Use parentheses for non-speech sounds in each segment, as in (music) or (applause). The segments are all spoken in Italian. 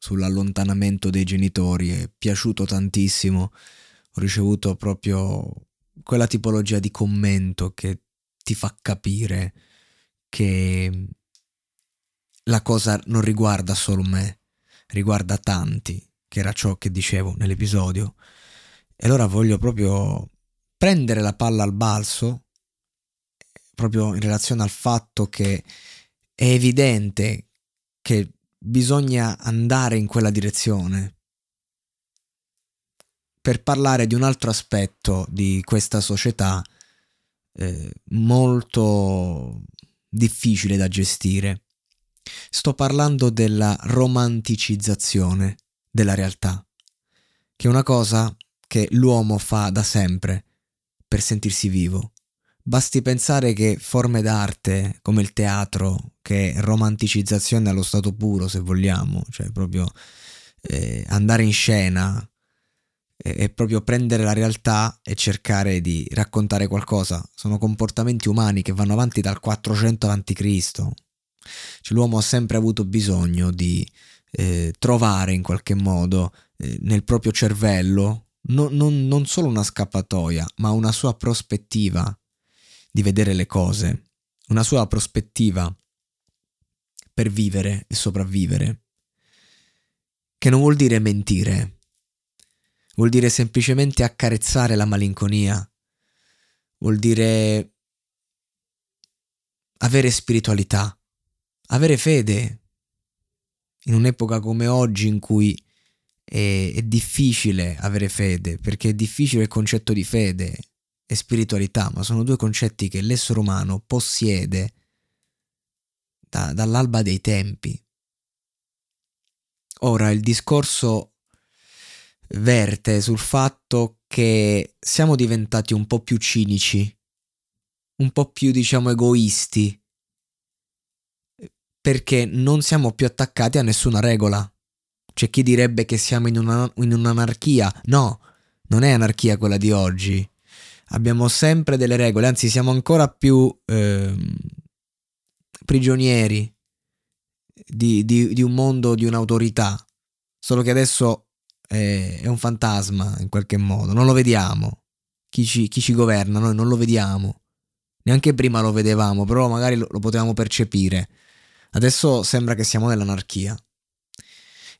sull'allontanamento dei genitori, è piaciuto tantissimo, ho ricevuto proprio quella tipologia di commento che ti fa capire che la cosa non riguarda solo me, riguarda tanti, che era ciò che dicevo nell'episodio. E allora voglio proprio prendere la palla al balzo, proprio in relazione al fatto che è evidente che bisogna andare in quella direzione per parlare di un altro aspetto di questa società eh, molto difficile da gestire. Sto parlando della romanticizzazione della realtà, che è una cosa che l'uomo fa da sempre per sentirsi vivo. Basti pensare che forme d'arte come il teatro, che è romanticizzazione allo stato puro, se vogliamo, cioè proprio eh, andare in scena e, proprio prendere la realtà e cercare di raccontare qualcosa, sono comportamenti umani che vanno avanti dal 400 a.C. Cioè, l'uomo ha sempre avuto bisogno di eh, trovare in qualche modo eh, nel proprio cervello no, non, non solo una scappatoia, ma una sua prospettiva di vedere le cose, una sua prospettiva per vivere e sopravvivere, che non vuol dire mentire, vuol dire semplicemente accarezzare la malinconia, vuol dire avere spiritualità, avere fede, in un'epoca come oggi in cui è, difficile avere fede, perché è difficile il concetto di fede, e spiritualità, ma sono due concetti che l'essere umano possiede da, dall'alba dei tempi. Ora il discorso verte sul fatto che siamo diventati un po' più cinici, un po' più diciamo egoisti, perché non siamo più attaccati a nessuna regola. C'è chi direbbe che siamo in, una, in un'anarchia. No, non è anarchia quella di oggi abbiamo sempre delle regole, anzi siamo ancora più eh, prigionieri di, di, di, un mondo, di un'autorità, solo che adesso è, è, un fantasma in qualche modo, non lo vediamo, chi ci, chi ci, governa, noi non lo vediamo, neanche prima lo vedevamo, però magari lo, lo potevamo percepire, adesso sembra che siamo nell'anarchia.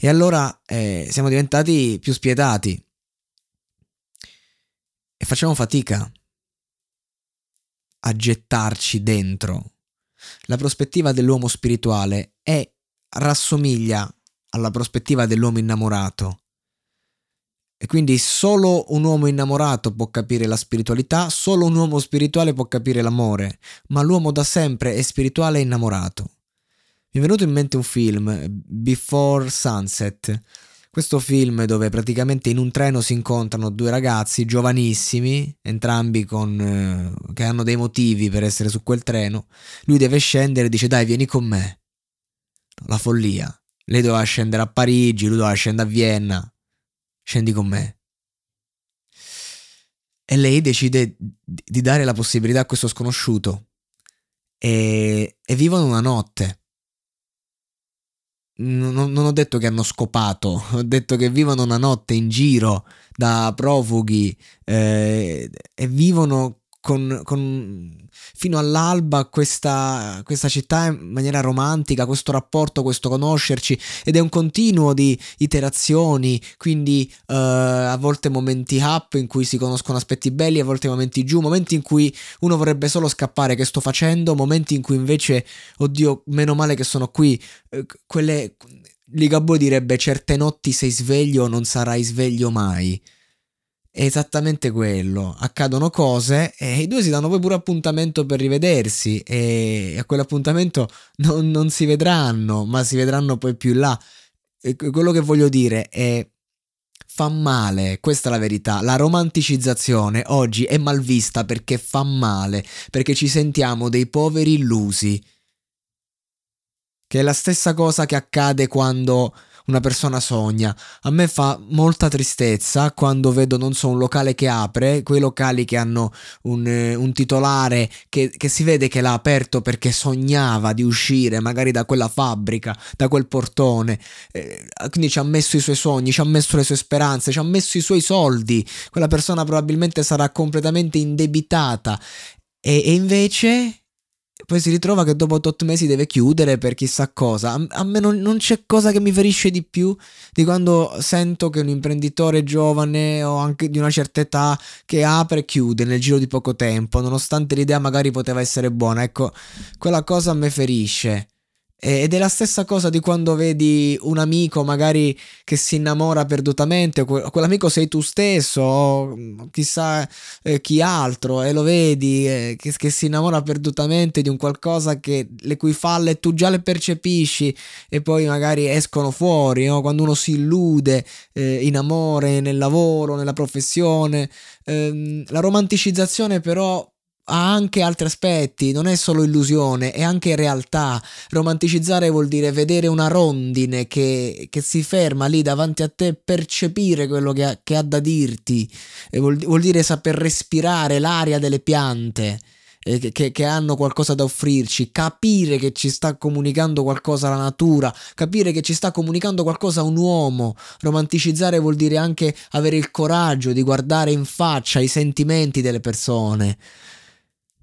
E allora eh, siamo diventati più spietati, facciamo fatica a gettarci dentro. La prospettiva dell'uomo spirituale è rassomiglia alla prospettiva dell'uomo innamorato. E quindi solo un uomo innamorato può capire la spiritualità, solo un uomo spirituale può capire l'amore, ma l'uomo da sempre è spirituale e innamorato. Mi è venuto in mente un film, Before Sunset, questo film dove praticamente in un treno si incontrano due ragazzi giovanissimi, entrambi con, eh, che hanno dei motivi per essere su quel treno. Lui deve scendere e dice dai vieni con me. La follia. Lei doveva scendere a Parigi, lui doveva scendere a Vienna. Scendi con me. E lei decide di dare la possibilità a questo sconosciuto. E, e vivono una notte non, ho detto che hanno scopato, (laughs) ho detto che vivono una notte in giro da profughi eh, e vivono con, con, fino all'alba questa, questa, città in maniera romantica, questo rapporto, questo conoscerci ed è un continuo di iterazioni, quindi uh, a volte momenti up in cui si conoscono aspetti belli, a volte momenti giù, momenti in cui uno vorrebbe solo scappare, che sto facendo, momenti in cui invece, oddio, meno male che sono qui, uh, quelle... Ligabue direbbe certe notti sei sveglio non sarai sveglio mai è esattamente quello. Accadono cose e i due si danno poi pure appuntamento per rivedersi e a quell'appuntamento non, non si vedranno, ma si vedranno poi più là. E quello che voglio dire è fa male, questa è la verità. La romanticizzazione oggi è mal vista perché fa male, perché ci sentiamo dei poveri illusi. Che è la stessa cosa che accade quando una persona sogna. A me fa molta tristezza quando vedo, non so, un locale che apre, quei locali che hanno un, eh, un titolare che, che, si vede che l'ha aperto perché sognava di uscire magari da quella fabbrica, da quel portone. Eh, quindi ci ha messo i suoi sogni, ci ha messo le sue speranze, ci ha messo i suoi soldi. Quella persona probabilmente sarà completamente indebitata. E, e invece poi si ritrova che dopo tot mesi deve chiudere per chissà cosa. A, a me non, non, c'è cosa che mi ferisce di più di quando sento che un imprenditore giovane o anche di una certa età che apre e chiude nel giro di poco tempo, nonostante l'idea magari poteva essere buona. Ecco, quella cosa a me ferisce. Ed è la stessa cosa di quando vedi un amico magari che si innamora perdutamente, quell'amico sei tu stesso, o chissà eh, chi altro, e lo vedi eh, che, si innamora perdutamente di un qualcosa che, le cui falle tu già le percepisci e poi magari escono fuori, no? quando uno si illude eh, in amore, nel lavoro, nella professione. Ehm, la romanticizzazione però ha anche altri aspetti, non è solo illusione, è anche realtà. Romanticizzare vuol dire vedere una rondine che, che si ferma lì davanti a te, percepire quello che ha, che ha da dirti, vuol, vuol, dire saper respirare l'aria delle piante. Eh, che, che, hanno qualcosa da offrirci, capire che ci sta comunicando qualcosa la natura, capire che ci sta comunicando qualcosa un uomo. Romanticizzare vuol dire anche avere il coraggio di guardare in faccia i sentimenti delle persone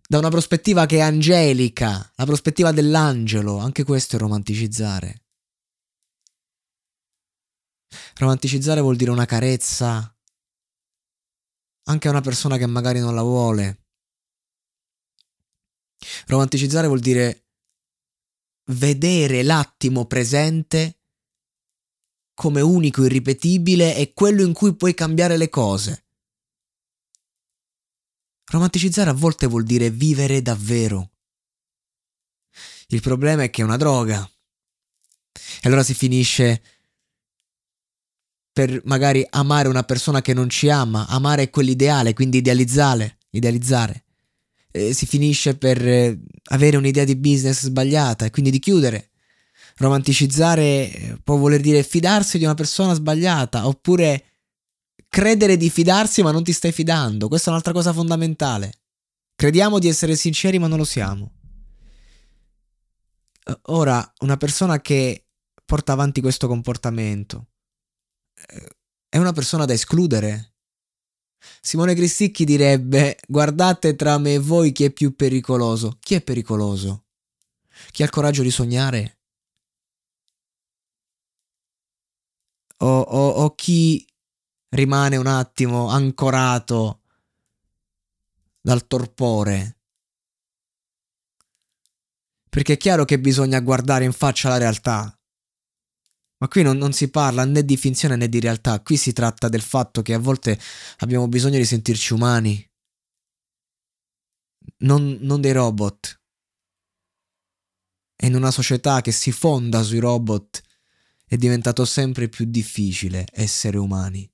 da una prospettiva che è angelica, la prospettiva dell'angelo, anche questo è romanticizzare. Romanticizzare vuol dire una carezza anche a una persona che magari non la vuole. Romanticizzare vuol dire vedere l'attimo presente come unico, irripetibile e quello in cui puoi cambiare le cose. Romanticizzare a volte vuol dire vivere davvero. Il problema è che è una droga. E allora si finisce per magari amare una persona che non ci ama, amare quell'ideale, quindi idealizzare, idealizzare. E si finisce per eh, avere un'idea di business sbagliata e quindi di chiudere. Romanticizzare eh, può voler dire fidarsi di una persona sbagliata oppure credere di fidarsi ma non ti stai fidando. Questa è un'altra cosa fondamentale. Crediamo di essere sinceri ma non lo siamo. Eh, ora, una persona che porta avanti questo comportamento eh, è una persona da escludere. Simone Cristicchi direbbe: Guardate tra me e voi chi è più pericoloso. Chi è pericoloso? Chi ha il coraggio di sognare? O, o, o chi rimane un attimo ancorato dal torpore. Perché è chiaro che bisogna guardare in faccia la realtà. Ma qui non, non, si parla né di finzione né di realtà, qui si tratta del fatto che a volte abbiamo bisogno di sentirci umani, non, non dei robot. E in una società che si fonda sui robot è diventato sempre più difficile essere umani.